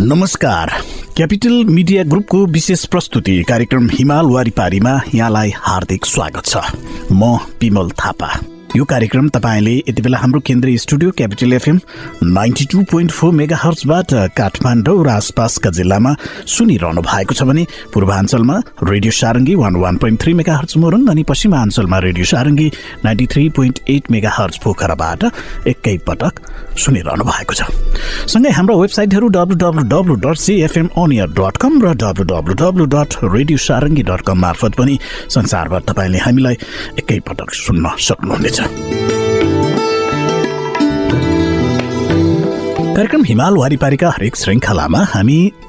नमस्कार। Capital media ग्रुपको विशेष प्रस्तुति कार्यक्रम हिमाल वारिपारीमा यहाँलाई हार्दिक स्वागत छ। म पिमल थापा। यो कार्यक्रम तपाईँले यति बेला हाम्रो केन्द्रीय studio Capital FM ninety two point four mega हर्चबाट Kathmandu र आसपासका जिल्लामा सुनिरहनु भएको छ भने पूर्वाञ्चलमा radio Sarangi one one point three megahertz Morang अनि पश्चिमाञ्चलमा radio Sarangi ninety three point eight megahertz पोखराबाट एकैपटक सुनिरहनु भएको छ। सँगै हाम्रो वेबसाइटहरू W W W dot CFM अनियर dot com र W W W dot radio Sarangi dot com मार्फत पनि संसारभर तपाईँले हामीलाई एकैपटक सुन्न सक्नुहुनेछ। कार्यक्रम हिमाल वारिपारीका हरेक श्रृङ्खलामा हामी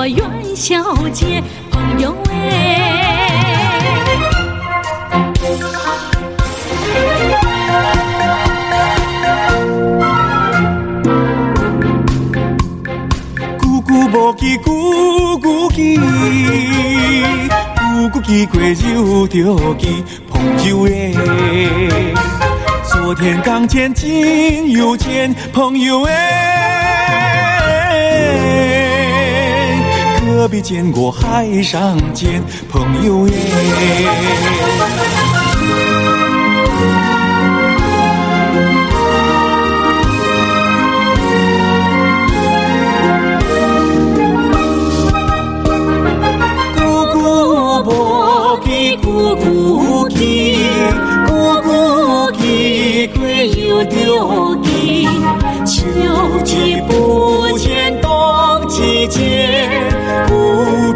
过元宵节，朋友哎。久久无见，久久见，久久见，过又着见，朋友哎。昨天刚见，今又见，朋友哎。何必见过海上见朋友耶哥哥莫哥哥哥哥又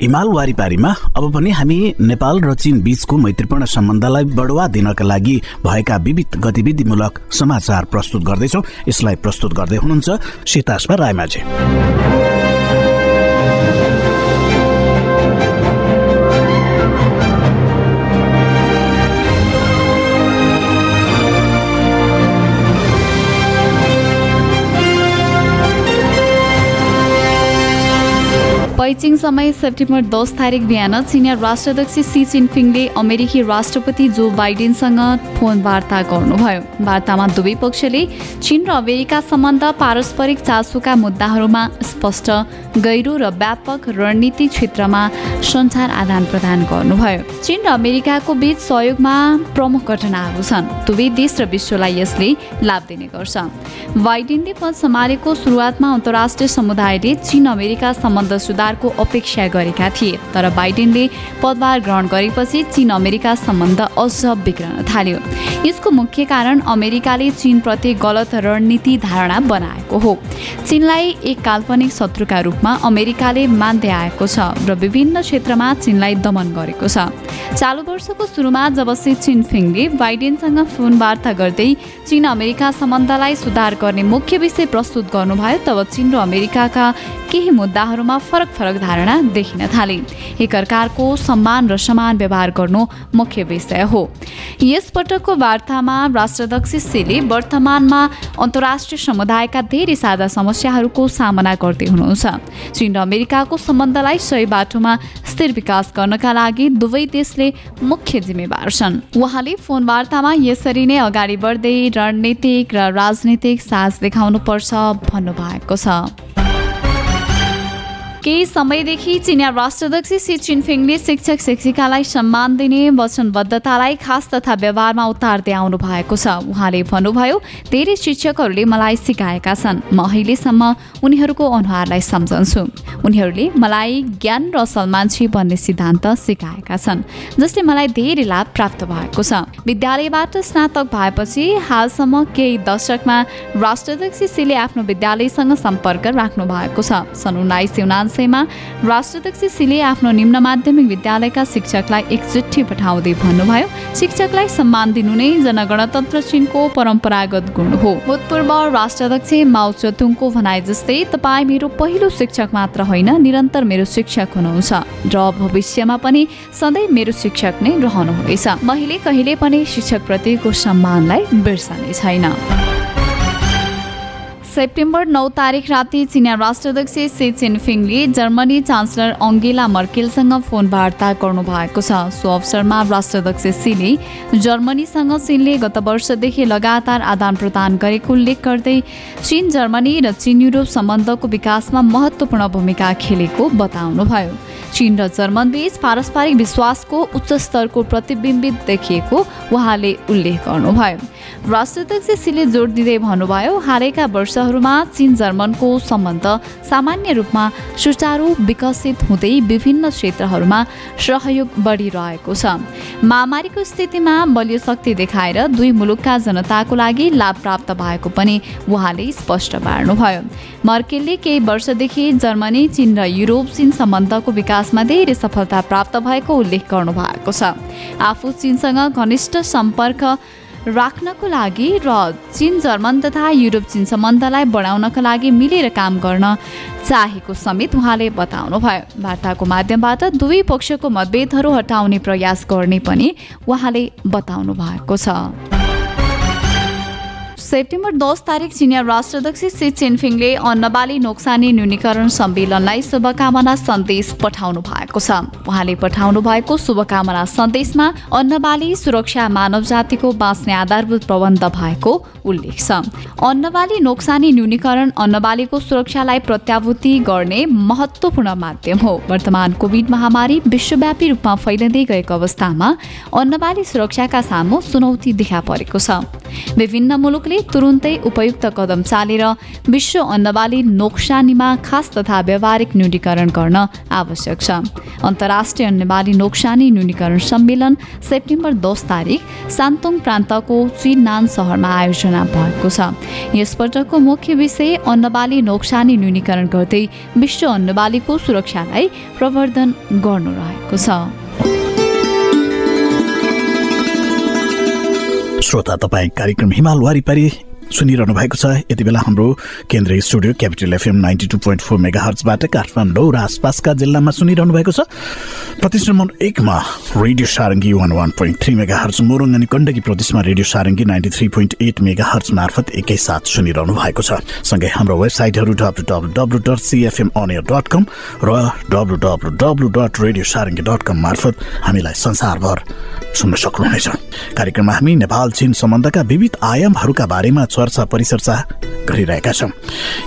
हिमाल वारिपारीमा अब पनि हामी नेपाल र चीन बीचको मैत्रीपूर्ण सम्बन्धलाई बढुवा दिनका लागि भएका विविध गतिविधिमूलक समाचार प्रस्तुत गर्दैछौ। यसलाई प्रस्तुत गर्दै हुनुहुन्छ सीतास्मा रायमाझी। बैचिङ समय सेप्टेम्बर दस तारिक बिहान चिनिया राष्ट्राध्यक्ष सी जिनपिङले अमेरिकी राष्ट्रपति जो बाइडेनसँग फोन वार्ता गर्नुभयो। वार्तामा दुवै पक्षले चीन र अमेरिका सम्बन्ध पारस्परिक चासोका मुद्दाहरूमा स्पष्ट गहिरो र व्यापक रणनीतिक क्षेत्रमा सञ्चार आदान प्रदान गर्नुभयो। चीन र अमेरिकाको बीच सहयोगमा प्रमुख घटनाहरू छन्। दुवै देश र विश्वलाई यसले लाभ दिने गर्छ। बाइडेनले पद सम्हालेको सुरुवातमा अन्तर्राष्ट्रिय समुदायले चीन अमेरिका सम्बन्ध सुधारको सुधारको अपेक्षा गरेका थिए। तर बाइडेनले पदभार ग्रहण गरेपछि चीन अमेरिका सम्बन्ध अझ बिग्रन थाल्यो। यसको मुख्य कारण अमेरिकाले चीनप्रति गलत रणनीति धारणा बनाएको हो। चीनलाई एक काल्पनिक शत्रुका रूपमा अमेरिकाले मान्दै आएको छ र विभिन्न क्षेत्रमा चीनलाई दमन गरेको छ। चालु वर्षको सुरुमा जब सी चिनफिङले बाइडेनसँग फोन वार्ता गर्दै चीन अमेरिका सम्बन्धलाई सुधार गर्ने मुख्य विषय प्रस्तुत गर्नुभयो तब चीन र अमेरिकाका केही मुद्दाहरूमा फरक फरक धारणा देखिन थाले। एकअर्काको सम्मान र समान व्यवहार गर्नु मुख्य विषय हो। यसपटकको वार्तामा राष्ट्रध्यक्ष सीले वर्तमानमा अन्तर्राष्ट्रिय समुदायका धेरै साझा समस्याहरूको सामना गर्दै हुनुहुन्छ। चीन र अमेरिकाको सम्बन्धलाई सही बाटोमा स्थिर विकास गर्नका लागि दुवै देशले मुख्य जिम्मेवार छन्। उहाँले फोन वार्तामा यसरी नै अगाडि बढ्दै रणनीतिक र राजनीतिक साझ देखाउनुपर्छ भन्नुभएको छ। केही समयदेखि चिनिया राष्ट्राध्यक्ष सी चिनफिङले शिक्षक शिक्षिकालाई सम्मान दिने वचनबद्धतालाई खास तथा व्यवहारमा उतार्दै आउनु भएको छ। उहाँले भन्नुभयो धेरै शिक्षकहरूले मलाई सिकाएका छन्। म अहिलेसम्म उनीहरूको अनुहारलाई सम्झन्छु। उनीहरूले मलाई ज्ञान र असल मान्छे बन्ने सिद्धान्त सिकाएका छन् जसले मलाई धेरै लाभ प्राप्त भएको छ। विद्यालयबाट स्नातक भएपछि हालसम्म केही दशकमा राष्ट्राध्यक्ष सीले आफ्नो विद्यालयसँग सम्पर्क राख्नु भएको छ। सन् उन्नाइस सय उनान्सयमा राष्ट्राध्यक्ष सीले आफ्नो निम्न माध्यमिक विद्यालयका शिक्षकलाई एक चिठी पठाउँदै भन्नुभयो शिक्षकलाई सम्मान दिनु नै जनगणतन्त्र चिनको परम्परागत गुण हो। भूतपूर्व राष्ट्राध्यक्ष माओ चतुङको भनाइ जस्तै तपाईँ मेरो पहिलो शिक्षक मात्र होइन निरन्तर मेरो शिक्षक हुनुहुन्छ। र भविष्यमा पनि सधैँ मेरो शिक्षक नै रहनुहुनेछ। मैले कहिले पनि शिक्षकप्रतिको सम्मानलाई बिर्सने छैन। सेप्टेम्बर नौ तारिक राति चिनिया राष्ट्राध्यक्ष सी चिनफिङले जर्मनी चान्सलर अङ्गेला मर्केलसँग फोन वार्ता गर्नुभएको छ। सो अवसरमा राष्ट्राध्यक्ष सीले जर्मनीसँग चीनले गत वर्षदेखि लगातार आदान प्रदान गरेको उल्लेख गर्दै चीन जर्मनी र चीन युरोप सम्बन्धको विकासमा महत्त्वपूर्ण भूमिका खेलेको बताउनुभयो। चीन र जर्मन बीच पारस्परिक विश्वासको उच्च स्तरको प्रतिबिम्बित देखिएको उहाँले उल्लेख गर्नुभयो। राष्ट्राध्यक्ष सीले जोड दिँदै भन्नुभयो हालैका वर्षहरूमा चीन जर्मनको सम्बन्ध सामान्य रूपमा सुचारू विकसित हुँदै विभिन्न क्षेत्रहरूमा सहयोग बढिरहेको छ। महामारीको स्थितिमा बलियो शक्ति देखाएर दुई मुलुकका जनताको लागि लाभ प्राप्त भएको पनि उहाँले स्पष्ट पार्नुभयो। मर्केलले केही वर्षदेखि जर्मनी चीन र युरोप चीन सम्बन्धको विकासमा धेरै सफलता प्राप्त भएको उल्लेख गर्नुभएको छ। आफू चीनसँग घनिष्ठ सम्पर्क राख्नको लागि र चीन जर्मन तथा युरोप चीन सम्बन्धलाई बढाउनका लागि मिलेर काम गर्न चाहेको समेत उहाँले बताउनुभयो। वार्ताको माध्यमबाट दुवै पक्षको मतभेदहरू हटाउने प्रयास गर्ने पनि उहाँले बताउनु भएको छ। सेप्टेम्बर दस तारिक चिनिया राष्ट्राध्यक्ष सी चिनफिङले अन्नबाली नोक्सानी न्यूनीकरण सम्मेलनलाई शुभकामना सन्देश पठाउनु भएको छ। उहाँले पठाउनु भएको शुभकामना सन्देशमा अन्नबाली सुरक्षा मानव जातिको बाँच्ने आधारभूत प्रबन्ध भएको उल्लेख छ। अन्नबाली नोक्सानी न्यूनीकरण अन्नबालीको सुरक्षालाई प्रत्याभूति गर्ने महत्त्वपूर्ण माध्यम हो। वर्तमान कोभिड महामारी विश्वव्यापी रूपमा फैलिँदै गएको अवस्थामा अन्नबाली सुरक्षाका सामु चुनौती देखा परेको छ। विभिन्न मुलुकले तुरुन्तै उपयुक्त कदम चालेर विश्व अन्नबाली नोक्सानीमा खास तथा व्यावहारिक न्यूनीकरण गर्न आवश्यक छ। अन्तर्राष्ट्रिय अन्नबाली नोक्सानी न्यूनीकरण सम्मेलन सेप्टेम्बर दस तारिक सान्तोङ प्रान्तको चिनान सहरमा आयोजना भएको छ। यसपटकको मुख्य विषय अन्नबाली नोक्सानी न्यूनीकरण गर्दै विश्व अन्नबालीको सुरक्षालाई प्रवर्धन गर्नु रहेको छ। श्रोता तपाईँ कार्यक्रम हिमाल वारिपारी सुनिरहनु भएको छ। यति बेला हाम्रो केन्द्रीय studio Capital FM ninety two point four mega हर्चबाट Kathmandu र आसपासका जिल्लामा सुनिरहनु भएको छ। प्रदेश नम्बर एकमा radio Sarangi one one point three megahertz Morang अनि गण्डकी प्रदेशमा radio Sarangi ninety three point eight megahertz मार्फत एकैसाथ सुनिरहनु भएको छ। सँगै हाम्रो वेबसाइटहरू W W W dot CFM अनियर dot com र W W W dot radio Sarangi dot com मार्फत हामीलाई संसारभर सुन्न सक्नुहुनेछ। कार्यक्रममा हामी नेपाल चीन सम्बन्धका विविध आयामहरूका बारेमा चर्चा परिचर्चा गरिरहेका छौँ।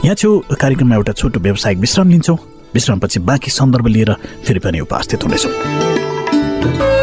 यहाँ छेउ कार्यक्रममा एउटा छोटो व्यावसायिक विश्राम लिन्छौँ। विश्रामपछि बाँकी सन्दर्भ लिएर फेरि पनि उपस्थित हुनेछौँ।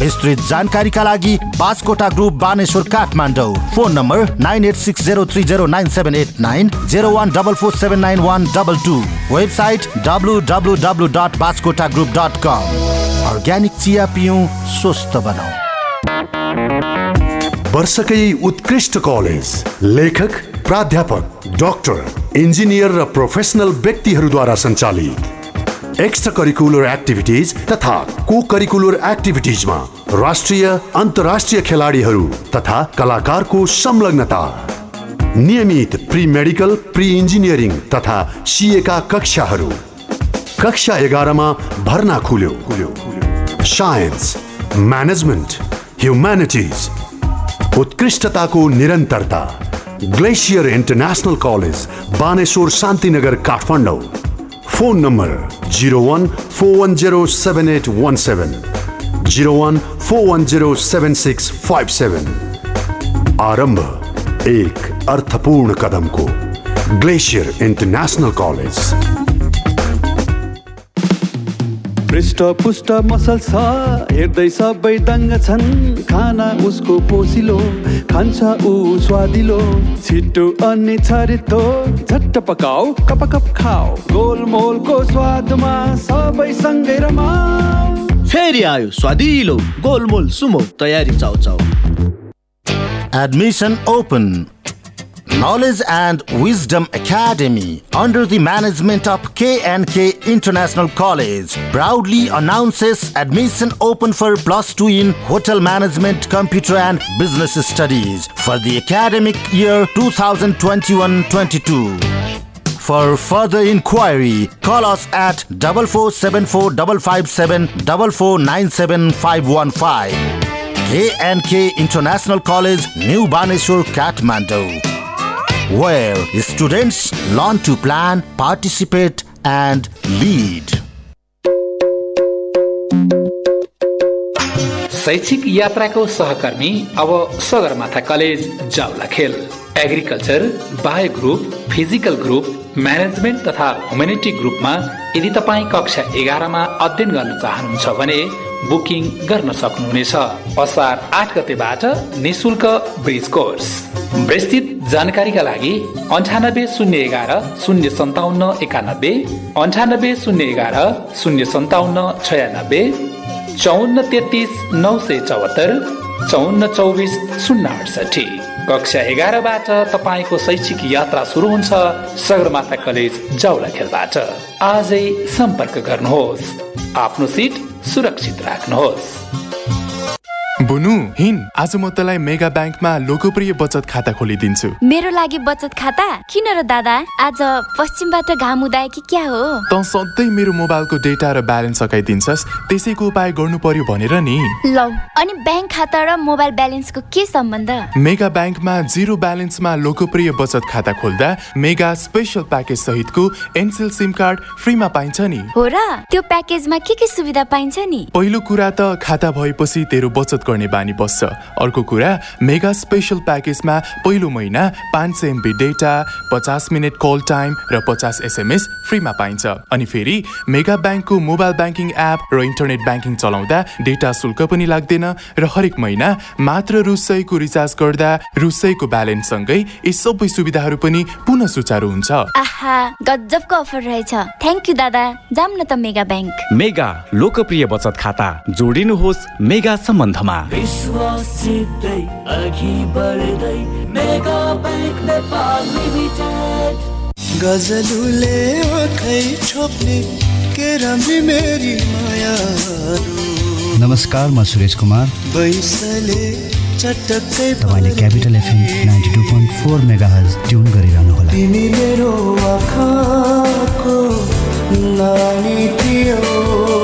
विस्तृत जानकारीका लागि Baskota group Baneshwar Kathmandu. Phone number nine eight six zero three zero nine seven eight nine zero one double four seven nine one double two. Website W W W dot Baskota group dot com organic चिया पिउँ स्वस्थ बनाऊ वर्षकै उत्कृष्ट college लेखक प्राध्यापक doctor engineer र professional व्यक्तिहरूद्वारा सञ्चालित। एक्स्ट्रा करिकुलर एक्टिभिटिज तथा को करिकुलर एक्टिभिटिजमा राष्ट्रिय अन्तर्राष्ट्रिय खेलाडीहरू तथा कलाकारको संलग्नता। नियमित प्री मेडिकल प्री इन्जिनियरिङ तथा सिएका कक्षाहरू। कक्षा एघारमा भर्ना खुल्यो। सायन्स म्यानेजमेन्ट ह्युम्यानिटिज उत्कृष्टताको निरन्तरता। Glacier international college Baneshwar Shantinagar Kathmandu. Phone number zero one four one zero seven eight one seven zero one four one zero seven six five seven आरंभ एक अर्थपूर्ण कदम को ग्लेशियर इंटरनेशनल कलेज पृष्ठ पुष्ट muscle छ हेर्दै सबै दङ्ग छन्। खाना उसको पोसिलो खान्छ ऊ स्वादिलो। छिटो अनि छरितो झट्ट पकाऊ कप कप खाऊ। गोलमोलको स्वादमा सबै सँगै रमाऊ। फेरि आयो स्वादिलो गोलमोल सुमो तयारी चाउ चाउ Admission open. Knowledge and Wisdom Academy, under the management of K&K International College, proudly announces admission open for plus two in Hotel Management, Computer and Business Studies for the academic year 2021-22. For further inquiry, call us at double four seven four double five seven double four nine seven five one five. K&K International College, New Baneshwar, Kathmandu, where students learn to plan, participate, and lead. शैक्षिक यात्राको सहकर्मी अब Sagarmatha college Jawalakhel agriculture bio group physical group management तथा humanity ग्रुपमा यदि तपाईँ कक्षा एघारमा अध्ययन गर्न चाहनुहुन्छ भने बुकिङ गर्न सक्नुहुनेछ। असार आठ गतेबाट निशुल्क ब्रिज कोर्स। विस्तृत जानकारीका लागि अन्ठानब्बे शून्य एघार शून्य सन्ताउन्न एकानब्बे अन्ठानब्बे शून्य एघार शून्य सन्ताउन्न छयानब्बे चौन्न तेत्तिस नौ सय चौहत्तर चौन्न चौबिस शून्य अडसठी कक्षा एघारबाट तपाईँको शैक्षिक यात्रा सुरु हुन्छ सगरमाथा कलेज जाउलाखेलबाट आजै सम्पर्क गर्नुहोस्। आफ्नो सिट सुरक्षित राख्नुहोस्। बुनु हिन आज म तँलाई मेगा ब्याङ्कमा लोकप्रिय बचत खाता खोलिदिन्छु। मेरो लागि बचत खाता? किन र दादा? आज पश्चिमबाट घाम उदाए कि क्या हो? तँ सधैँ मेरो मोबाइलको डेटा र ब्यालेन्स सकाइदिन्छस् त्यसैको उपाय गर्नु पर्यो भनेर नि। लौ अनि ब्याङ्क खाता र मोबाइल ब्यालेन्सको के सम्बन्ध? मेगा ब्याङ्कमा जिरो ब्यालेन्समा लोकप्रिय बचत खाता खोल्दा मेगा स्पेसल प्याकेज सहितको एनसेल सिम कार्ड फ्रीमा पाइन्छ नि। हो र? त्यो प्याकेजमा के के सुविधा पाइन्छ नि? पहिलो कुरा त खाता भएपछि तेरो बचत गर्ने बानी बस्छ। अर्को कुरा मेगा स्पेसल प्याकेजमा पहिलो महिना पाँच सय एमबी डेटा पचास मिनट कल टाइम र पचास एसएमएस फ्रीमा पाइन्छ। अनि फेरि मेगा ब्याङ्कको मोबाइल ब्याङ्किङ एप र इन्टरनेट ब्याङ्किङ चलाउँदा डेटा शुल्क पनि लाग्दैन र हरेक महिना मात्र रु सयको रिचार्ज गर्दा रु सयको ब्यालेन्ससँगै यी सबै सुविधाहरू पनि पुनः सुचारू हुन्छ। आहा गजबको अफर रहेछ। थ्याङ्क यू दादा। जाम न त मेगा ब्याङ्क। मेगा लोकप्रिय बचत खाता। जोडिनुहोस् मेगा सम्बन्धमा। विश्वासितै अघि बढ्दै मेगा ब्याङ्क नेपाल लिमिटेड। गजलुले आँखै छोप्ने के राम्री मेरी माया नमस्कार म सुरेश कुमार। बैसले चटक्कै तपाईँले Capital FM ninety two point four megahertz tune गरिरहनु होला तिमी मेरो आँखाको नानी थियो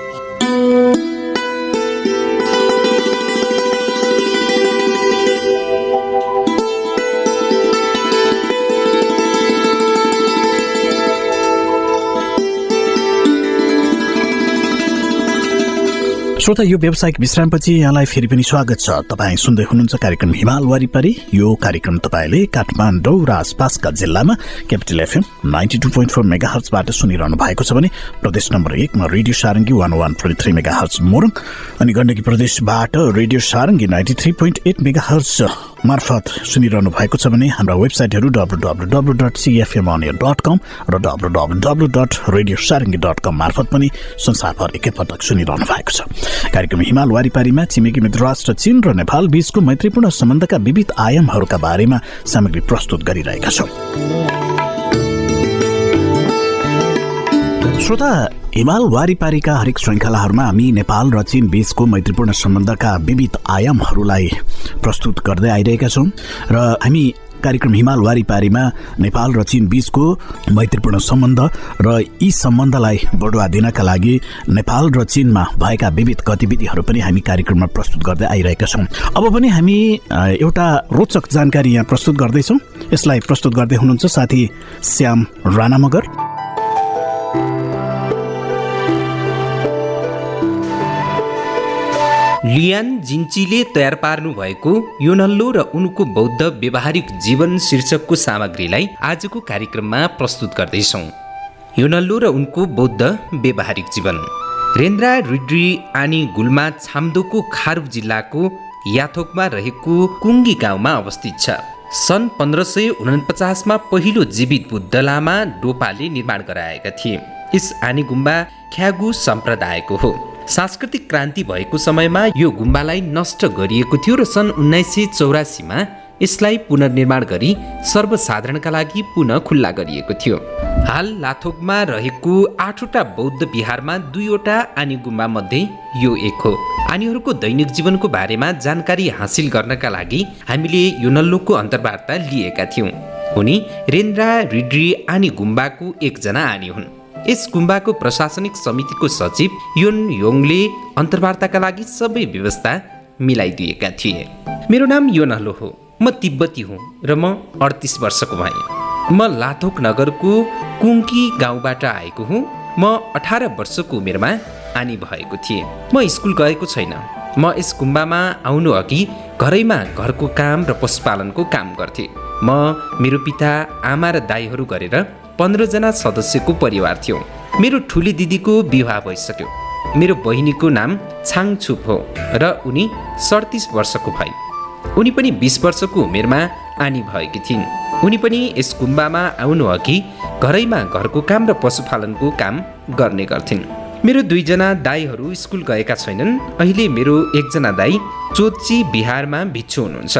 श्रोता यो व्यावसायिक विश्रामपछि यहाँलाई फेरि पनि स्वागत छ। तपाईँ सुन्दै हुनुहुन्छ कार्यक्रम हिमाल वारिपारी। यो कार्यक्रम तपाईँले काठमाडौँ र आसपासका जिल्लामा Capital FM ninety two point four mega हर्चबाट सुनिरहनु भएको छ भने प्रदेश नम्बर एकमा radio Sarangi one one point three megahertz Morang अनि गण्डकी प्रदेशबाट radio Sarangi ninety three point eight megahertz मार्फत सुनिरहनु भएको छ भने हाम्रा वेबसाइटहरू W W W dot CFM dot com र W W W dot radio Sarangi dot com मार्फत पनि संसारभर एकैपटक सुनिरहनु भएको छ। कार्यक्रम हिमाल वारिपारीमा छिमेकी मित्र राष्ट्र चीन र नेपाल बीचको मैत्रीपूर्ण सम्बन्धका विविध आयामहरूका बारेमा सामग्री प्रस्तुत गरिरहेका छौँ। श्रोता हिमाल वारिपारीका हरेक श्रृङ्खलाहरूमा हामी नेपाल र चीन बीचको मैत्रीपूर्ण सम्बन्धका विविध आयामहरूलाई प्रस्तुत गर्दै आइरहेका छौँ र हामी कार्यक्रम हिमाल वारिपारीमा नेपाल र चीन बीचको मैत्रीपूर्ण सम्बन्ध र यी सम्बन्धलाई बढुवा दिनका लागि नेपाल र चीनमा भएका विविध गतिविधिहरू पनि हामी कार्यक्रममा प्रस्तुत गर्दै आइरहेका छौँ। अब पनि हामी एउटा रोचक जानकारी यहाँ प्रस्तुत गर्दैछौँ। यसलाई प्रस्तुत गर्दै हुनुहुन्छ साथी श्याम राणा मगर लियान जिन्चीले तयार पार्नु भएको योनल्लो र उनको बौद्ध व्यवहारिक जीवन शीर्षकको सामग्रीलाई आजको कार्यक्रममा प्रस्तुत गर्दैछौँ। योनल्लो र उनको बौद्ध व्यवहारिक जीवन। रेन्द्रा रुड्री आनी गुल्मा छाम्दोको खारुप जिल्लाको याथोकमा रहेको कुङ्गी गाउँमा अवस्थित छ। सन् पन्ध्र सय उनपचासमा पहिलो जीवित बुद्ध लामा डोपाले निर्माण गराएका थिए। यस आनी गुम्बा ख्यागु सम्प्रदायको हो। सांस्कृतिक क्रान्ति भएको समयमा यो गुम्बालाई नष्ट गरिएको थियो र सन् उन्नाइस सय चौरासीमा यसलाई पुनर्निर्माण गरी सर्वसाधारणका लागि पुनः खुल्ला गरिएको थियो। हाल लाथोकमा रहेको आठवटा बौद्ध विहारमा दुईवटा आनी गुम्बा मध्ये यो एक हो। आनीहरूको दैनिक जीवनको बारेमा जानकारी हासिल गर्नका लागि हामीले यो नल्लोको अन्तर्वार्ता लिएका थियौँ। उनी रेन्द्रा रिड्री आनी गुम्बाको एकजना आनी हुन्। यस गुम्बाको प्रशासनिक समितिको सचिव योन योङले अन्तर्वार्ताका लागि सबै व्यवस्था मिलाइदिएका थिए। मेरो नाम योनहलो हो। म तिब्बती हुँ र म अडतिस वर्षको भएँ। म लाथोक नगरको कुङ्की गाउँबाट आएको हुँ। म अठार वर्षको उमेरमा आनी भएको थिएँ। म स्कुल गएको छैन। म यस गुम्बामा आउनु अघि घरैमा घरको काम र पशुपालनको काम गर्थेँ। म मेरो पिता आमा र दाईहरू गरेर पन्ध्रजना सदस्यको परिवार थियो। मेरो ठुली दिदीको विवाह भइसक्यो। मेरो बहिनीको नाम छाङछुप हो र उनी सडतिस वर्षको भए उनी पनि बिस वर्षको उमेरमा आनी भएकी थिइन्। उनी पनि यस गुम्बामा आउनु अघि घरैमा घरको काम र पशुपालनको काम गर्ने गर्थिन्। मेरो दुईजना दाईहरू स्कुल गएका छैनन्। अहिले मेरो एकजना दाई चोची बिहारमा भिच्छु हुनुहुन्छ।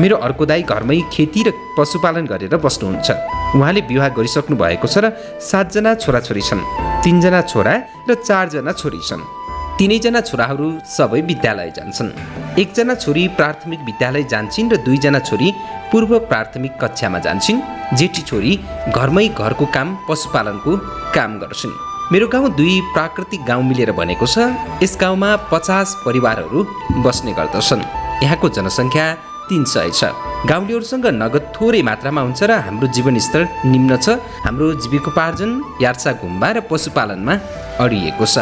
मेरो अर्को दाई घरमै खेती र पशुपालन गरेर बस्नुहुन्छ। उहाँले विवाह गरिसक्नु भएको छ र सातजना छोराछोरी छन्। तिनजना छोरा र चारजना छोरी छन्। तिनैजना छोराहरू सबै विद्यालय जान्छन्। एकजना छोरी प्राथमिक विद्यालय जान्छन् र दुईजना छोरी पूर्व प्राथमिक कक्षामा जान्छन्। जेठी छोरी घरमै घरको काम पशुपालनको काम गर्छिन्। मेरो गाउँ दुई प्राकृतिक गाउँ मिलेर बनेको छ। यस गाउँमा पचास परिवारहरू बस्ने गर्दछन्। यहाँको जनसङ्ख्या तिन सय छ। गाउँलेहरूसँग नगद थोरै मात्रामा हुन्छ र हाम्रो जीवनस्तर निम्न छ। हाम्रो जीविकोपार्जन यार्सा गुम्बा र पशुपालनमा अडिएको छ।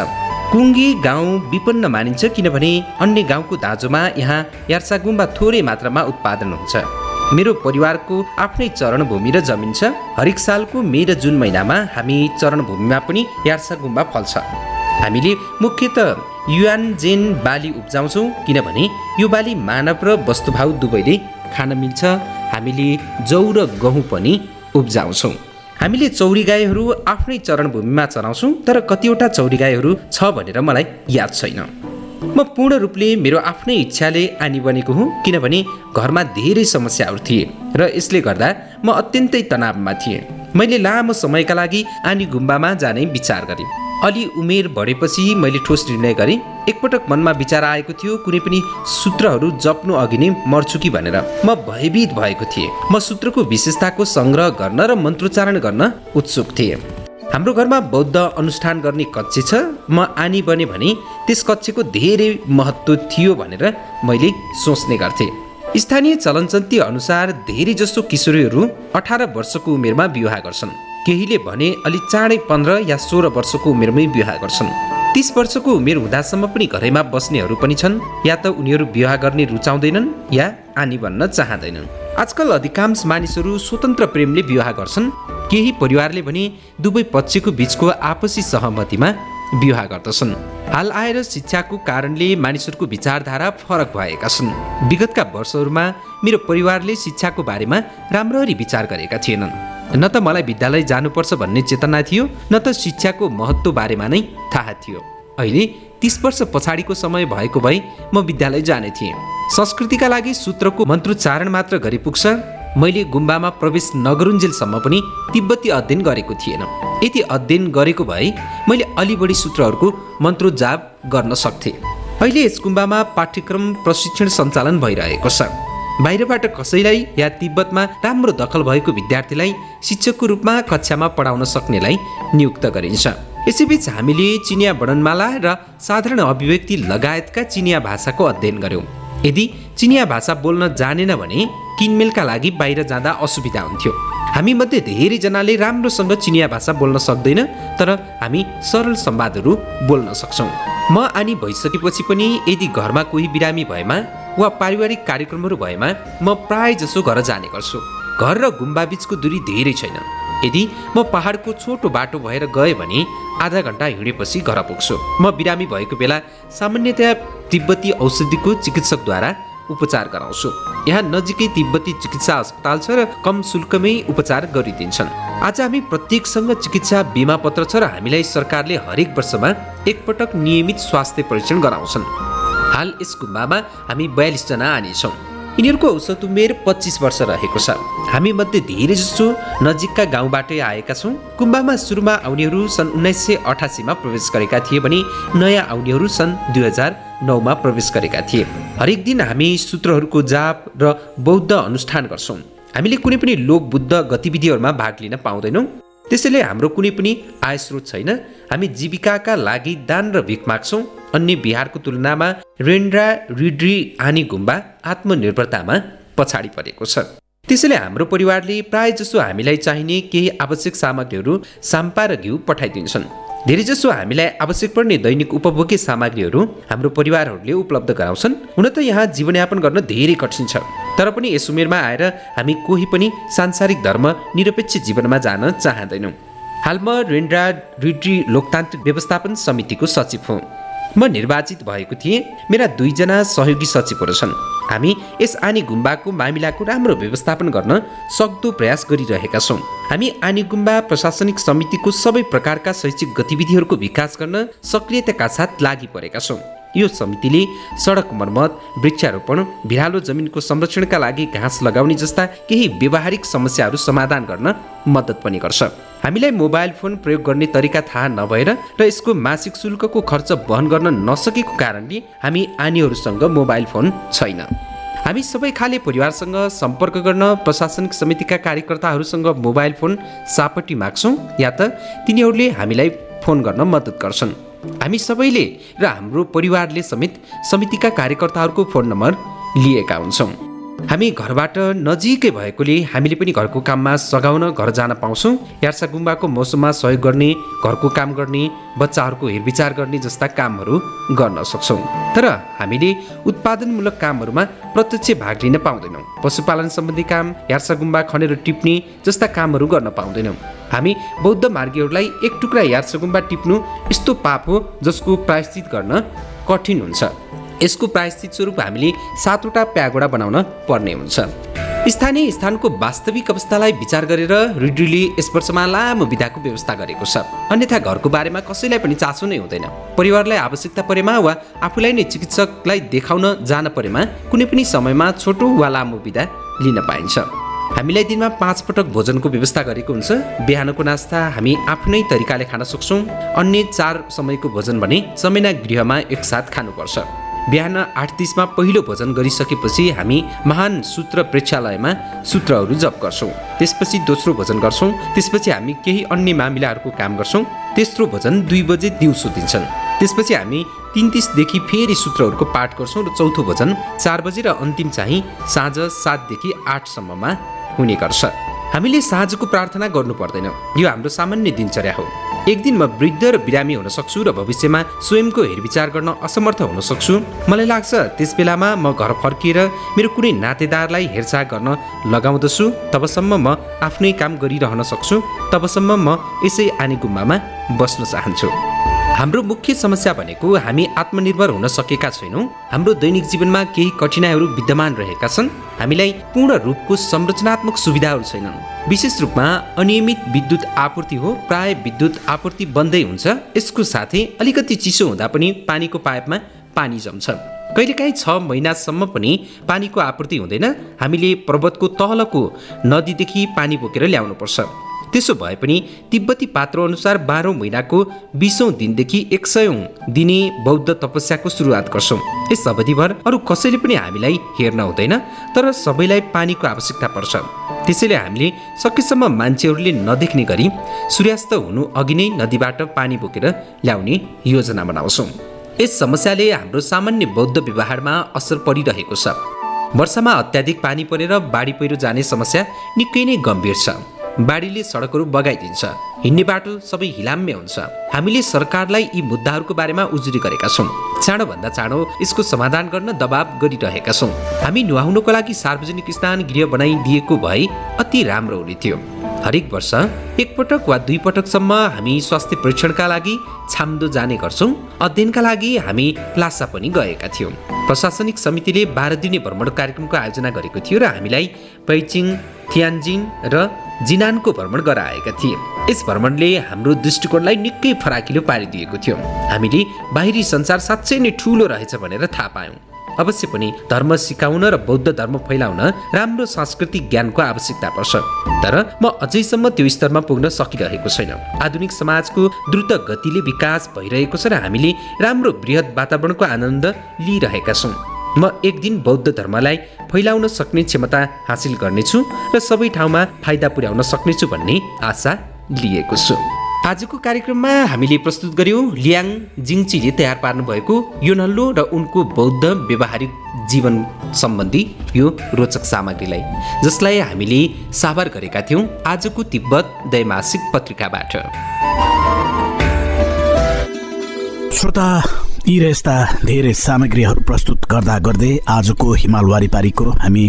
कुङ्गी गाउँ विपन्न मानिन्छ किनभने अन्य गाउँको दाँजोमा यहाँ यार्सा गुम्बा थोरै मात्रामा उत्पादन हुन्छ। मेरो परिवारको आफ्नै चरणभूमि र जमिन छ। हरेक सालको मे र जुन महिनामा हामी चरणभूमिमा पनि यार्सा गुम्बा फल्छ। हामीले मुख्यत युआनजेन बाली उब्जाउँछौँ किनभने यो बाली मानव र वस्तुभाव दुवैले खान मिल्छ। हामीले जौ र गहुँ पनि उब्जाउँछौँ। हामीले चौरी गाईहरू आफ्नै चरणभूमिमा चराउँछौँ तर कतिवटा चौरी गाईहरू छ भनेर मलाई याद छैन। म पूर्ण रूपले मेरो आफ्नै इच्छाले आनी बनेको हुँ किनभने घरमा धेरै समस्याहरू थिए र यसले गर्दा म अत्यन्तै तनावमा थिएँ। मैले लामो समयका लागि आनी गुम्बामा जाने विचार गरेँ। अलि उमेर बढेपछि मैले ठोस निर्णय गरेँ। एकपटक मनमा विचार आएको थियो कुनै पनि सूत्रहरू जप्नु अघि नै मर्छु कि भनेर। म भयभीत भएको थिएँ। म सूत्रको विशेषताको सङ्ग्रह गर्न र मन्त्रोच्चारण गर्न उत्सुक थिएँ। हाम्रो घरमा बौद्ध अनुष्ठान गर्ने कक्ष छ। म आनी बने भने त्यस कक्षको धेरै महत्त्व थियो भनेर मैले सोच्ने गर्थेँ। स्थानीय चलनचल्ती अनुसार धेरै जसो किशोरीहरू अठार वर्षको उमेरमा विवाह गर्छन्। केहीले भने अलि चाँडै पन्ध्र या सोह्र वर्षको उमेरमै विवाह गर्छन्। तिस वर्षको उमेर हुँदासम्म पनि घरैमा बस्नेहरू पनि छन् या त उनीहरू विवाह गर्ने रुचाउँदैनन् या आनी बन्न चाहँदैनन्। आजकल अधिकांश मानिसहरू स्वतन्त्र प्रेमले विवाह गर्छन्। केही परिवारले भने दुवै पक्षको बिचको आपसी सहमतिमा विवाह गर्दछन्। हाल आएर शिक्षाको कारणले मानिसहरूको विचारधारा फरक भएका छन्। विगतका वर्षहरूमा मेरो परिवारले शिक्षाको बारेमा राम्ररी विचार गरेका थिएनन्। न त मलाई विद्यालय जानुपर्छ भन्ने चेतना थियो न त शिक्षाको महत्त्व बारेमा नै थाहा थियो। अहिले तिस वर्ष पछाडिको समय भएको भए म विद्यालय जाने थिएँ। संस्कृतिका लागि सूत्रको मन्त्रोच्चारण मात्र गरी पुग्छ मैले गुम्बामा प्रवेश नगरुन्जेलसम्म पनि तिब्बती अध्ययन गरेको थिएन। यति अध्ययन गरेको भए मैले अलि बढी सूत्रहरूको मन्त्रोजाप गर्न सक्थेँ। अहिले यस गुम्बामा पाठ्यक्रम प्रशिक्षण सञ्चालन भइरहेको छ। बाहिरबाट कसैलाई या तिब्बतमा राम्रो दखल भएको विद्यार्थीलाई शिक्षकको रूपमा कक्षामा पढाउन सक्नेलाई नियुक्त गरिन्छ। यसैबीच हामीले चिनिया वर्णनमाला र साधारण अभिव्यक्ति लगायतका चिनिया भाषाको अध्ययन गऱ्यौँ यदि चिनिया भाषा बोल्न जानेन भने किनमेलका लागि बाहिर जाँदा असुविधा हुन्थ्यो। हामी मध्ये धेरैजनाले राम्रोसँग चिनिया भाषा बोल्न सक्दैन तर हामी सरल संवादहरू बोल्न सक्छौँ। म आनी भइसकेपछि पनि यदि घरमा कोही बिरामी भएमा वा पारिवारिक कार्यक्रमहरू भएमा म प्राय जसो घर जाने गर्छु। घर र गुम्बा बिचको दूरी धेरै छैन। यदि म पहाडको छोटो बाटो भएर गएँ भने आधा घन्टा हिँडेपछि घर पुग्छु। म बिरामी भएको बेला सामान्यतया तिब्बती औषधिको चिकित्सकद्वारा उपचार गराउँछु। यहाँ नजिकै तिब्बती चिकित्सा अस्पताल छ र कम शुल्कमै उपचार गरिदिन्छन्। आज हामी प्रत्येकसँग चिकित्सा बिमा पत्र छ र हामीलाई सरकारले हरेक वर्षमा एकपटक नियमित स्वास्थ्य परीक्षण गराउँछन्। हाल यस गुम्बामा हामी बयालिसजना आनेछौँ। यिनीहरूको औसत उमेर पच्चिस वर्ष रहेको छ। हामी मध्ये धेरै जसो नजिकका गाउँबाटै आएका छौँ। गुम्बामा सुरुमा आउनेहरू सन् उन्नाइस सय अठासीमा प्रवेश गरेका थिए भने नयाँ आउनेहरू सन् दुई हजार नौमा प्रवेश गरेका थिए। हरेक दिन हामी सूत्रहरूको जाप र बौद्ध अनुष्ठान गर्छौँ। हामीले कुनै पनि लोक बुद्ध गतिविधिहरूमा भाग लिन पाउँदैनौँ। त्यसैले हाम्रो कुनै पनि आय स्रोत छैन। हामी जीविकाका लागि दान र भिख माग्छौँ। अन्य बिहारको तुलनामा रेन्ड्रा रिड्री आनी गुम्बा आत्मनिर्भरतामा पछाडि परेको छ। त्यसैले हाम्रो परिवारले प्राय जसो हामीलाई चाहिने केही आवश्यक सामग्रीहरू साम्पा र घिउ पठाइदिन्छन्। धेरैजसो हामीलाई आवश्यक पर्ने दैनिक उपभोग्य सामग्रीहरू हाम्रो परिवारहरूले उपलब्ध गराउँछन्। हुन त यहाँ जीवनयापन गर्न धेरै कठिन छ। तर पनि यस उमेरमा आएर हामी कोही पनि सांसारिक धर्म निरपेक्ष जीवनमा जान चाहँदैनौँ। हाल म रेन्ड्रा रिड्री लोकतान्त्रिक व्यवस्थापन समितिको सचिव हुँ। म निर्वाचित भएको थिएँ। मेरा दुईजना सहयोगी सचिवहरू छन्। हामी यस आनी गुम्बाको मामिलाको राम्रो व्यवस्थापन गर्न सक्दो प्रयास गरिरहेका छौँ। हामी आनी गुम्बा प्रशासनिक समितिको सबै प्रकारका शैक्षिक गतिविधिहरूको विकास गर्न सक्रियताका साथ लागि परेका छौँ। यो समितिले सडक मर्मत वृक्षारोपण भिरालो जमिनको संरक्षणका लागि घाँस लगाउने जस्ता केही व्यवहारिक समस्याहरू समाधान गर्न मद्दत पनि गर्छ। हामीलाई मोबाइल फोन प्रयोग गर्ने तरिका थाहा नभएर र यसको मासिक शुल्कको खर्च वहन गर्न नसकेको कारणले हामी आनीहरूसँग मोबाइल फोन छैन। हामी सबै खाले परिवारसँग सम्पर्क गर्न प्रशासनिक समितिका कार्यकर्ताहरूसँग मोबाइल फोन सापट्टि माग्छौँ या त तिनीहरूले हामीलाई फोन गर्न मद्दत गर्छन्। हामी सबैले र हाम्रो परिवारले समेत समितिका कार्यकर्ताहरूको फोन नम्बर लिएका हुन्छौँ। हामी घरबाट नजिकै भएकोले हामीले पनि घरको काममा सघाउन घर जान पाउँछौँ। यार्सा गुम्बाको मौसममा सहयोग गर्ने घरको काम गर्ने बच्चाहरूको हेरविचार गर्ने जस्ता कामहरू गर्न सक्छौँ। तर हामीले उत्पादनमूलक कामहरूमा प्रत्यक्ष भाग लिन पाउँदैनौँ। पशुपालन सम्बन्धी काम यार्सा गुम्बा खनेर टिप्ने जस्ता कामहरू गर्न पाउँदैनौँ। हामी बौद्ध मार्गीहरूलाई एक टुक्रा यार्सा गुम्बा टिप्नु यस्तो पाप हो जसको प्रायश्चित गर्न कठिन हुन्छ। यसको प्रायश्चित स्वरूप हामीले सातवटा प्यागोडा बनाउन पर्ने हुन्छ। स्थानीय स्थानको वास्तविक अवस्थालाई विचार गरेर रिड्रीले यस वर्षमा लामो विधाको व्यवस्था गरेको छ। अन्यथा घरको बारेमा कसैलाई पनि चासो नै हुँदैन। परिवारलाई आवश्यकता परेमा वा आफूलाई नै चिकित्सकलाई देखाउन जान परेमा कुनै पनि समयमा छोटो वा लामो विधा लिन पाइन्छ। हामीलाई दिनमा पाँच पटक भोजनको व्यवस्था गरेको हुन्छ। बिहानको नास्ता हामी आफ्नै तरिकाले खान सक्छौँ। अन्य चार समयको भोजन भने समेना गृहमा एकसाथ खानुपर्छ। बिहान आठ तिसमा पहिलो भोजन गरिसकेपछि हामी महान सूत्र प्रेक्षालयमा सूत्रहरू जप गर्छौँ। त्यसपछि दोस्रो भोजन गर्छौँ। त्यसपछि हामी केही अन्य मामिलाहरूको काम गर्छौँ। तेस्रो भोजन दुई बजे दिउँसो दिन्छन्। त्यसपछि हामी तिन तिसदेखि फेरि सूत्रहरूको पाठ गर्छौँ र चौथो भोजन चार बजे र अन्तिम चाहिँ साँझ सातदेखि आठसम्ममा हुने गर्छ। हामीले साँझको प्रार्थना गर्नु पर्दैन। यो हाम्रो सामान्य दिनचर्या हो। एक दिन म वृद्ध र बिरामी हुन सक्छु र भविष्यमा स्वयंको हेरविचार गर्न असमर्थ हुन सक्छु। मलाई लाग्छ त्यस बेलामा म घर फर्किएर मेरो कुनै नातेदारलाई हेरचाह गर्न लगाउँदछु। तबसम्म म आफ्नै काम गरिरहन सक्छु। तबसम्म म यसै आने गुम्बामा बस्न चाहन्छु। हाम्रो मुख्य समस्या भनेको हामी आत्मनिर्भर हुन सकेका छैनौँ। हाम्रो दैनिक जीवनमा केही कठिनाइहरू विद्यमान रहेका छन्। हामीलाई पूर्ण रूपको संरचनात्मक सुविधाहरू छैनन्। विशेष रूपमा अनियमित विद्युत आपूर्ति हो प्राय विद्युत आपूर्ति बन्दै हुन्छ। यसको साथै अलिकति चिसो हुँदा पनि पानीको पाइपमा पानी जम्छ। कहिलेकाहीँ छ महिनासम्म पनि पानीको आपूर्ति हुँदैन। हामीले पर्वतको तहलको नदीदेखि पानी बोकेर ल्याउनुपर्छ। त्यसो भए पनि तिब्बती पात्र अनुसार बाह्रौँ महिनाको बिसौँ दिनदेखि एक सयौँ दिने बौद्ध तपस्याको सुरुवात गर्छौँ। यस अवधिभर अरू कसैले पनि हामीलाई हेर्न हुँदैन तर सबैलाई पानीको आवश्यकता पर्छ। त्यसैले हामीले सकेसम्म मान्छेहरूले नदेख्ने गरी सूर्यास्त हुनु अघि नै नदीबाट पानी बोकेर ल्याउने योजना बनाउँछौँ। यस समस्याले हाम्रो सामान्य बौद्ध व्यवहारमा असर परिरहेको छ। वर्षामा अत्याधिक पानी परेर बाढी पहिरो जाने समस्या निकै नै गम्भीर छ। बाढीले सडकहरू बगाइदिन्छ। हिँड्ने बाटो सबै हिलाम्य हुन्छ। हामीले सरकारलाई यी मुद्दाहरूको बारेमा उजुरी गरेका छौँ। चाँडोभन्दा चाँडो यसको समाधान गर्न दबाब गरिरहेका छौँ। हामी नुहाउनको लागि सार्वजनिक स्नान गृह बनाइदिएको भए अति राम्रो हुने थियो। हरेक वर्ष एकपटक वा दुई पटकसम्म हामी स्वास्थ्य परीक्षणका लागि छाम्दो जाने गर्छौँ। अध्ययनका लागि हामी लासा पनि गएका थियौँ। प्रशासनिक समितिले बाह्र दिने भ्रमण कार्यक्रमको आयोजना गरेको थियो र हामीलाई पैचिङ थियान्जिङ र जिनानको भ्रमण गराएका थिए। यस भ्रमणले हाम्रो दृष्टिकोणलाई निकै फराकिलो पारिदिएको थियो। हामीले बाहिरी संसार साँच्चै नै ठुलो रहेछ भनेर थाहा पायौँ। अवश्य पनि धर्म सिकाउन र बौद्ध धर्म फैलाउन राम्रो सांस्कृतिक ज्ञानको आवश्यकता पर्छ। तर म अझैसम्म त्यो स्तरमा पुग्न सकिरहेको छैन। आधुनिक समाजको द्रुत गतिले विकास भइरहेको छ र हामीले राम्रो वृहत वातावरणको आनन्द लिइरहेका छौँ। म एक दिन बौद्ध धर्मलाई फैलाउन सक्ने क्षमता हासिल गर्नेछु र सबै ठाउँमा फाइदा पुर्याउन सक्नेछु भन्ने आशा लिएको छु। आजको कार्यक्रममा हामीले प्रस्तुत गर्यौँ लियाङ जिङचीले तयार पार्नु भएको यो नल्लो र उनको बौद्ध व्यवहारिक जीवन सम्बन्धी यो रोचक सामग्रीलाई जसलाई हामीले साभार गरेका थियौँ आजको तिब्बत दैमासिक पत्रिकाबाट। श्रोता यी र यस्ता धेरै सामग्रीहरू प्रस्तुत गर्दा गर्दै आजको हिमाल वारिपारीको हामी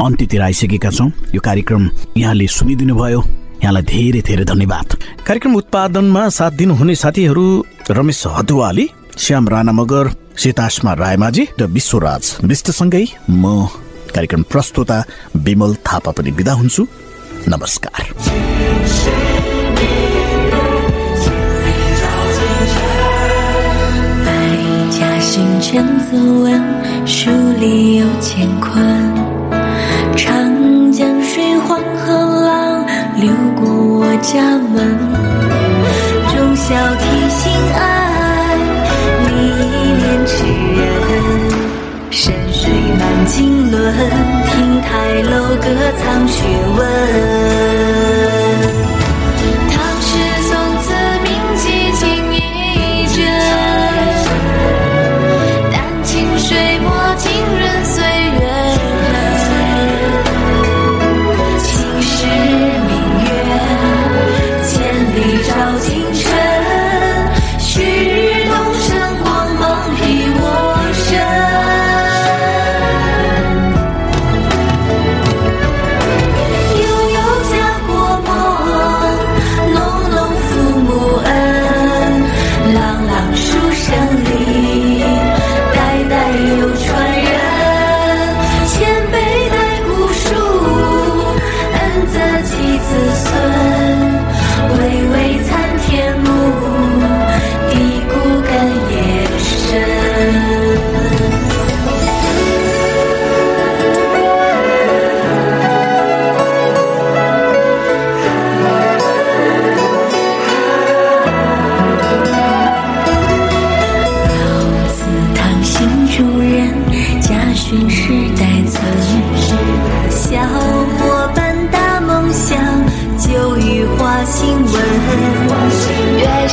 अन्त्यतिर आइसकेका छौँ। यो कार्यक्रम यहाँले सुनिदिनु भयो यहाँलाई धेरै धेरै धन्यवाद। कार्यक्रम उत्पादनमा साथ दिनुहुने साथीहरू रमेश हतुवाली श्याम राणा मगर सीतासमा रायमाझी र विश्वराज विष्टसँगै म कार्यक्रम प्रस्तुता विमल थापा पनि विदा हुन्छु। नमस्कार। 前走稳，书里有乾坤。长江水，黄河浪，流过我家门。忠孝悌心爱，历练之人。山水满经纶，亭台楼阁藏学问。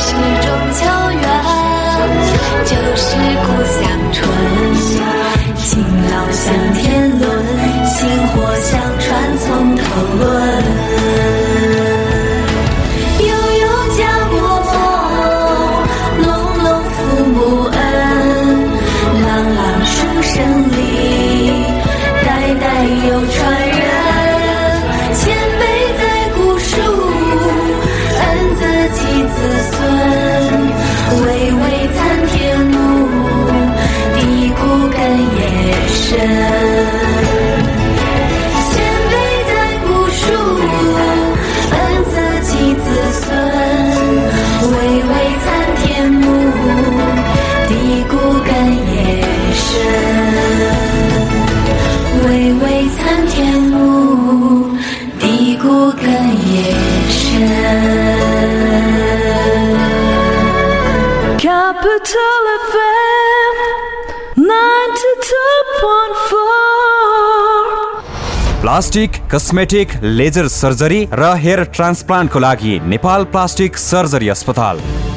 是中秋月，就是故乡春。勤劳像天伦，薪火相传从头论。प्लास्टिक कस्मेटिक लेजर सर्जरी र हेयर ट्रान्सप्लान्टको लागि नेपाल प्लास्टिक सर्जरी अस्पताल।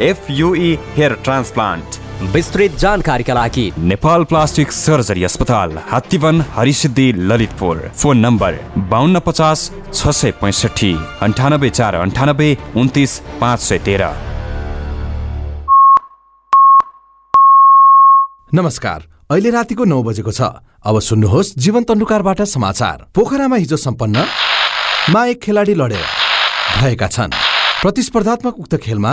एफयुई हेयर ट्रान्सप्लान्ट विस्तृत जानकारीका लागि नेपाल प्लास्टिक सर्जरी अस्पताल हात्तीवन हरिसिद्धि ललितपुर। फोन नम्बर बाहन्न पचास छ सय पैँसठी अन्ठानब्बे चार अन्ठानब्बे उन्तिस पाँच सय तेह्र। नमस्कार अहिले रातिको नौ बजेको छ। अब सुन्नुहोस् जीवन तन्डुकारबाट समाचार। पोखरामा हिजो सम्पन्न मा एक खेलाडी लडेर भएका छन्। प्रतिस्पर्धात्मक उक्त खेलमा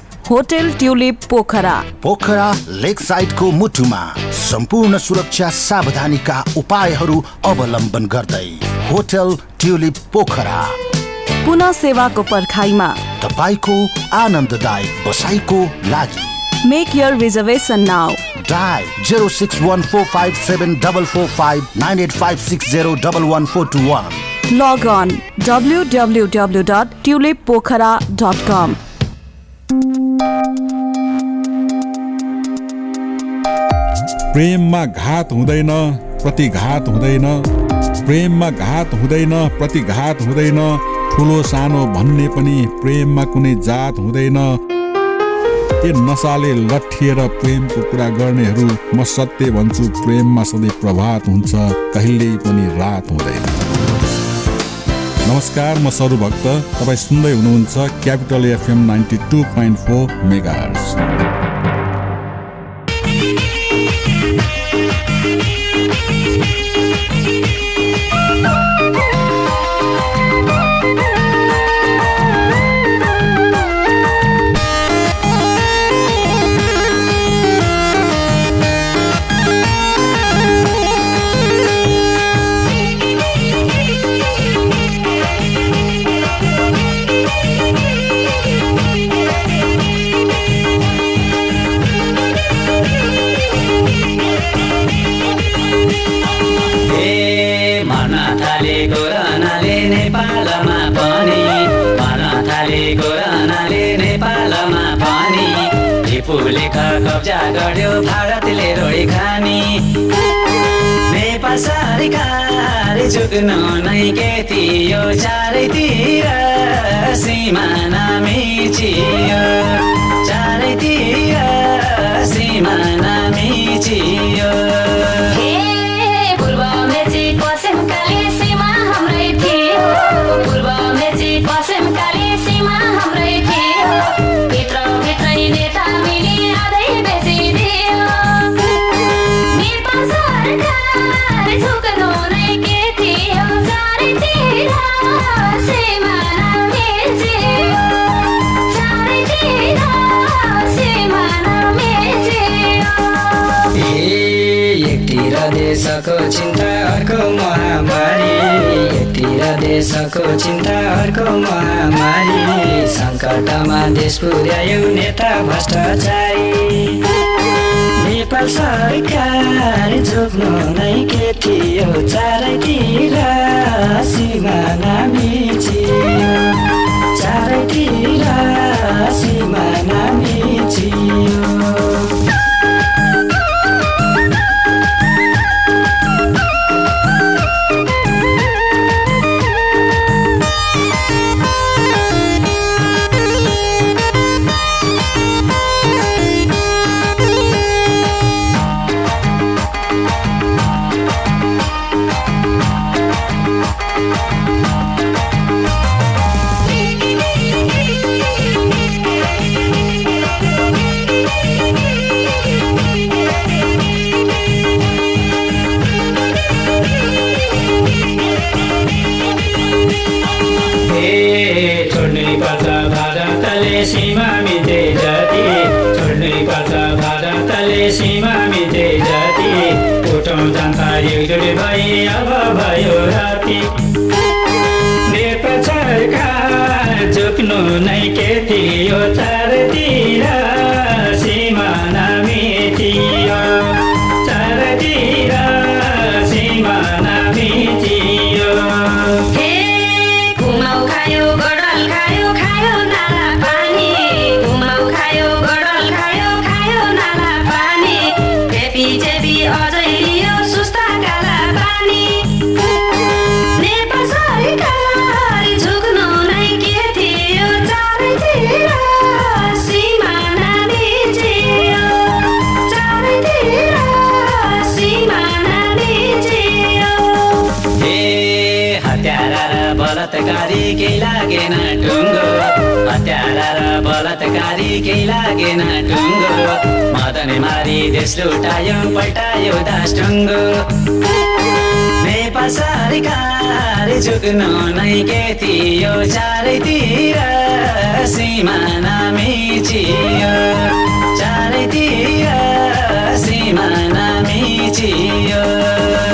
Hotel tulip Pokhara. Pokhara lake साइडको मुटुमा सम्पूर्ण सुरक्षा सावधानीका उपायहरू अवलम्बन गर्दै होटल ट्युलिप पोखरा। पुनः सेवाको पर्खाइमा। तपाईँको आनन्ददायक बसाइको लागि। Make your reservation now Dial 061457445985601141. Log on www.tulippokhara.com प्रेममा घात हुँदैन प्रतिघात हुँदैन। प्रेममा घात हुँदैन प्रतिघात हुँदैन। ठुलो सानो भन्ने पनि प्रेममा कुनै जात हुँदैन। ए नसाले लट्ठिएर प्रेमको कुरा गर्नेहरू? म सत्य भन्छु प्रेममा सधैँ प्रभात हुन्छ कहिल्यै पनि रात हुँदैन। नमस्कार म सरु भक्त। तपाईँ सुन्दै हुनुहुन्छ Capital FM ninety two point four mega सरकार झुक्नु नै के थियो चारैतिर सिमाना मिचियो चारैतिर सिमाना मिचियो देशको चिन्ता अर्को महामारी। सङ्कटमा देश पुर्यायो नेता भ्रष्टाचारी। नेपाल सरकार झुक्नु नै के थियो चारैतिर सिमाना मिचियो चारैतिर सिमाना मिचियो सीमा मिते जति। उठौँ जनता एकजुट भई अब भयो राति। झुक्नु नै के थियो चारतिर? केही लागेन टुङ्गो मदन मारी देश लुटायो पल्टायो दास टुङ्गो नेपाल सरकार झुक्नु नै के थियो चारैतिर सिमाना मिचियो चारैतिर सिमाना मिचियो बोक्न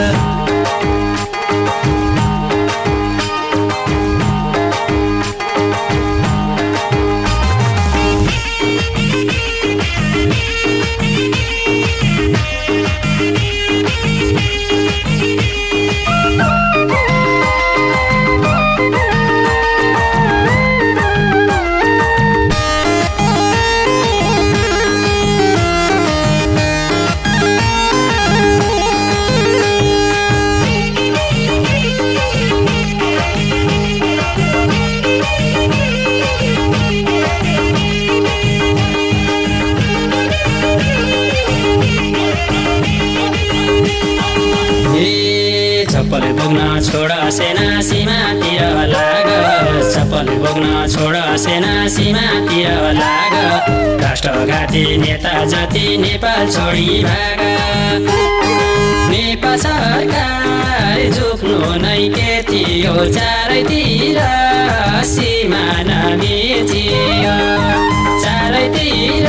सेना सीमातिर लाग। राष्ट्रघाती नेता जति नेपाल छोडी भाग। नेपाल सरकार झुक्नु नै के थियो चारैतिर सिमाना मिचियो चारैतिर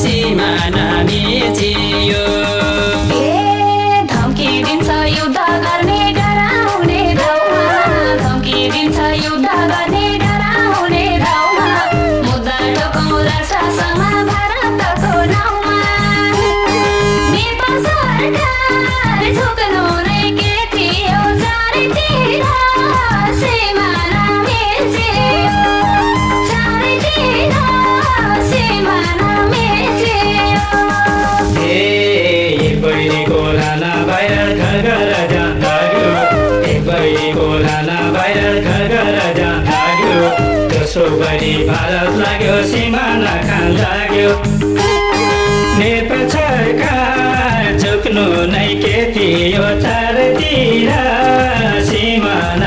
सिमाना मिचियो ए बहिनी भारत लाग्यो सिमाना खान लाग्यो। नेपाल झुक्नु नै के थियो चारैतिर सिमाना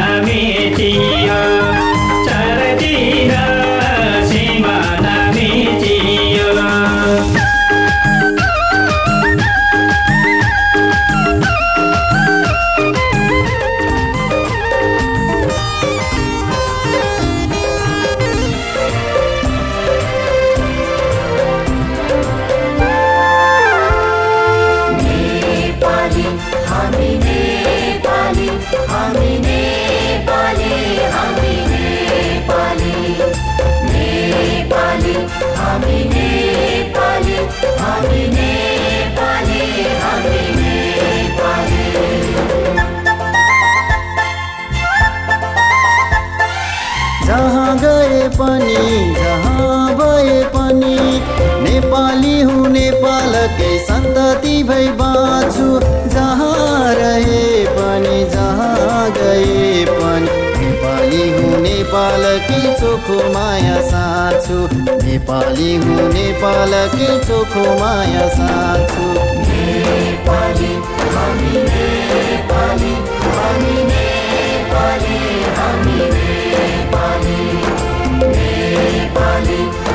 बाँच्छु जहाँ रहे पनि जहाँ गए पनि। नेपाली हुँ नेपालकै चोखो माया साँच्छु। नेपाली हुँ नेपालकै चोखो माया साँच्छु। नेपाली हामी नेपाली हामी नेपाली हामी नेपाली।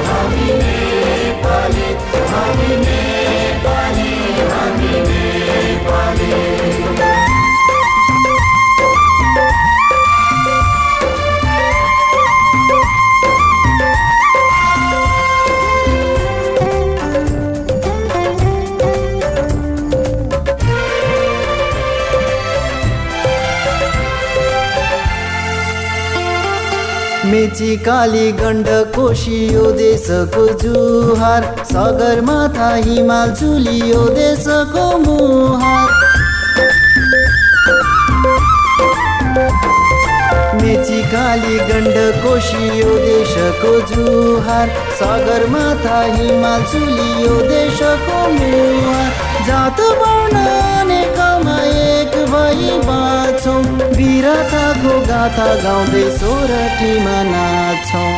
हामी नेपाली हामी मेची काली गण्ड कोशी यो देशको जुहार। सगरमाथा हिमाल चुली यो देशको मुहार। मेची काली गण्ड कोशी यो देशको जुहार। सगरमाथा हिमाल चुली यो देशको मुहार। जात अनेकमा एक भई बाँच्छौँ वीरताको गाथा गाउँदै सोरठीमा नाच्छौँ।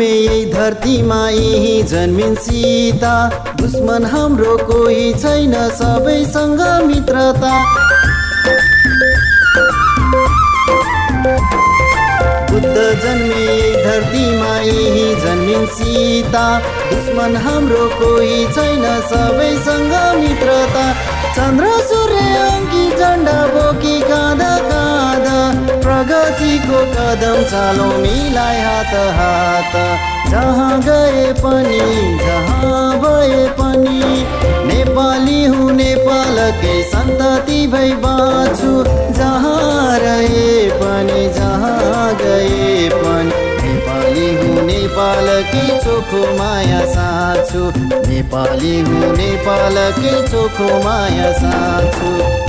जन्मे यही धरतीमा यही जन्मिन सीता। दुश्मन हाम्रो कोही छैन सबैसँग मित्रता। बुद्ध जन्मे यही धरतीमा यही जन्मिन सीता। दुश्मन हाम्रो कोही छैन सबैसँग मित्रता। चन्द्र सूर्य अङ्की झन्डा बोकी काँदा काँदा प्रगतिको कदम चालौँ मिलाइ हात हात। जहाँ गए पनि जहाँ भए पनि। नेपाली हुँ नेपालकै सन्तति भई बाँच्छु। जहाँ रहे पनि जहाँ गए पनि। नेपाली हुँ नेपाल नेपालकै चोखो माया साँच्छु। नेपाली हुँ नेपालकै चोखो माया साँच्छु।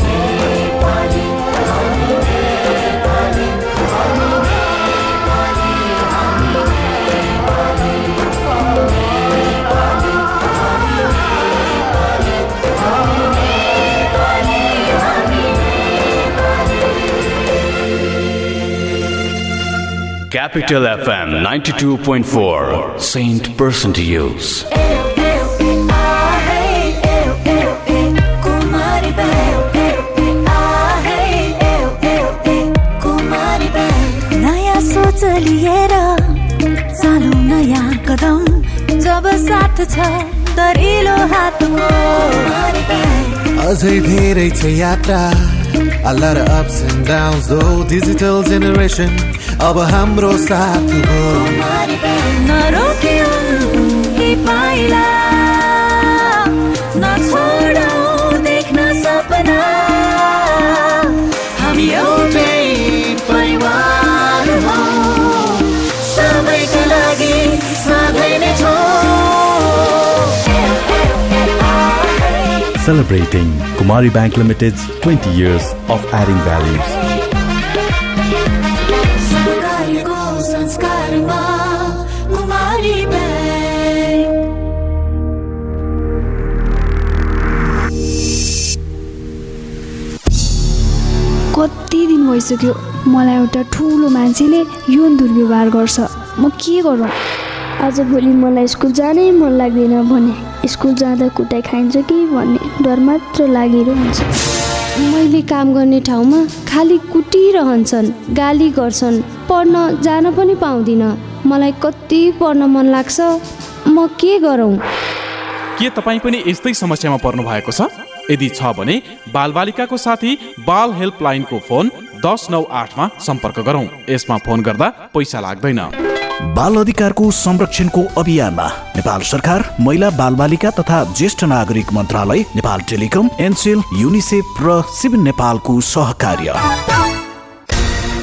Capital FM 92.4, Saint Person to Use. नयाँ सोच लिएर नयाँ कदम। जब साथ छ दरिलो हातको। अझै धेरै छ यात्रा। A lot of ups and downs though Digital generation अब हाम्रो साथ हो Celebrating Kumari Bank Limited's 20 years of adding values. कति दिन भइसक्यो मलाई एउटा ठुलो मान्छेले यौन दुर्व्यवहार गर्छ। म के गरौँ? आजभोलि मलाई स्कुल जानै मन लाग्दैन भने। स्कुल जाँदा कुटाइ खाइन्छ कि भन्ने डर मात्र लागिरहन्छ। मैले काम गर्ने ठाउँमा खालि कुटिरहन्छन् गाली गर्छन् पढ्न जान पनि पाउँदिनँ। मलाई कति पढ्न मन लाग्छ म के गरौँ? के तपाईँ पनि यस्तै समस्यामा पर्नु भएको छ? यदि छ भने बालबालिकाको साथी बाल हेल्पलाइनको फोन दस नौ आठमा सम्पर्क गरौँ। यसमा फोन गर्दा पैसा लाग्दैन। बाल अधिकारको संरक्षणको अभियानमा नेपाल सरकार महिला बालबालिका तथा ज्येष्ठ नागरिक मन्त्रालय नेपाल टेलिकम एनसेल युनिसेफ र सिभिल नेपालको सहकार्य।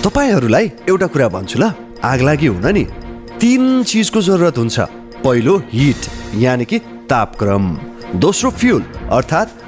तपाईँहरूलाई एउटा कुरा भन्छु ल। आग लागि हुन नि। तिन चिजको जरुरत हुन्छ। पहिलो हिट यानि कि तापक्रम। दोस्रो फ्युल अर्थात्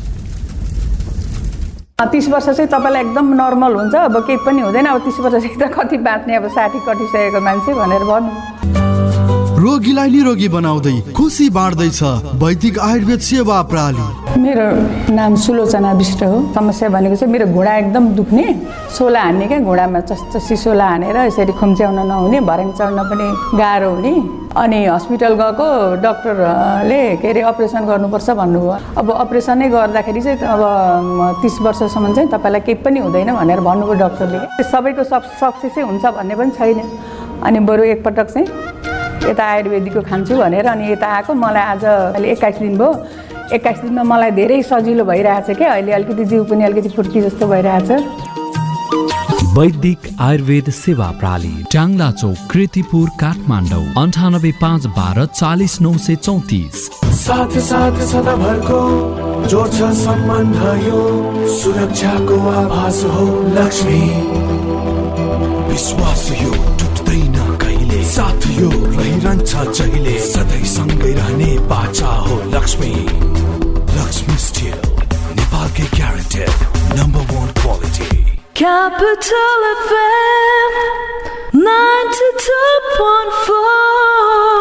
तिस वर्ष चाहिँ तपाईँलाई एकदम नर्मल हुन्छ अब केही पनि हुँदैन। अब तिस वर्षदेखि त कति बाँच्ने अब साठी कटिसकेको मान्छे भनेर भन्नु। रोगीलाई निरोगी बनाउँदै खुसी बाँड्दैछ वैदिक आयुर्वेद सेवा प्रणाली मेरो नाम सुलोचना विष्ट हो। समस्या भनेको चाहिँ मेरो घुँडा एकदम दुख्ने। सोला हान्ने क्या घुँडामा चस्चसी सोला हानेर यसरी खुम्च्याउन नहुने भर्याङ चढ्न पनि गाह्रो हुने अनि हस्पिटल गएको डक्टरले के अरे अपरेसन गर्नुपर्छ भन्नुभयो। अब अपरेसनै गर्दाखेरि चाहिँ अब तिस वर्षसम्म चाहिँ तपाईँलाई केही पनि हुँदैन भनेर भन्नुभयो डक्टरले। सबैको सब सक्सेसै हुन्छ भन्ने पनि छैन। अनि बरु एकपटक चाहिँ यता आयुर्वेदिकको खान्छु भनेर अनि यता आएको। मलाई आज अहिले एक्काइस दिन भयो। एक्काइस दिनमा मलाई धेरै सजिलो भइरहेछ क्या अहिले अलिकति जिउ पनि अलिकति फुर्की जस्तो भइरहेछ। वैदिक आयुर्वेद सेवा प्रणाली ट्याङ्ला चौक कृतिपुर काठमाडौँ अन्ठानब्बे पाँच बाह्र चालिस नौ सय चौतिस। साथ साथ सदाभरको जोड्छ सम्बन्ध यो सुरक्षाको आभास हो लक्ष्मी। विश्वास यो टुट्दैन। साथ यो रहिरहन्छ जहिले। सधैँ सँगै रहने बाचा हो लक्ष्मी। लक्ष्मी स्टिल नेपालकै guaranteed number one quality Capital FM 92.4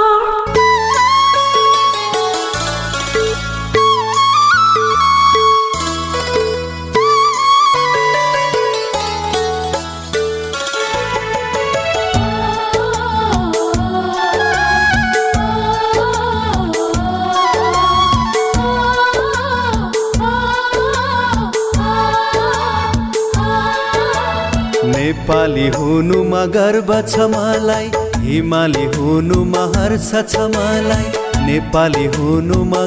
Nepali हुनुमा गर्व छ मलाई हिमाली हुनुमा हर्ष छ मलाई नेपाली हुनुमा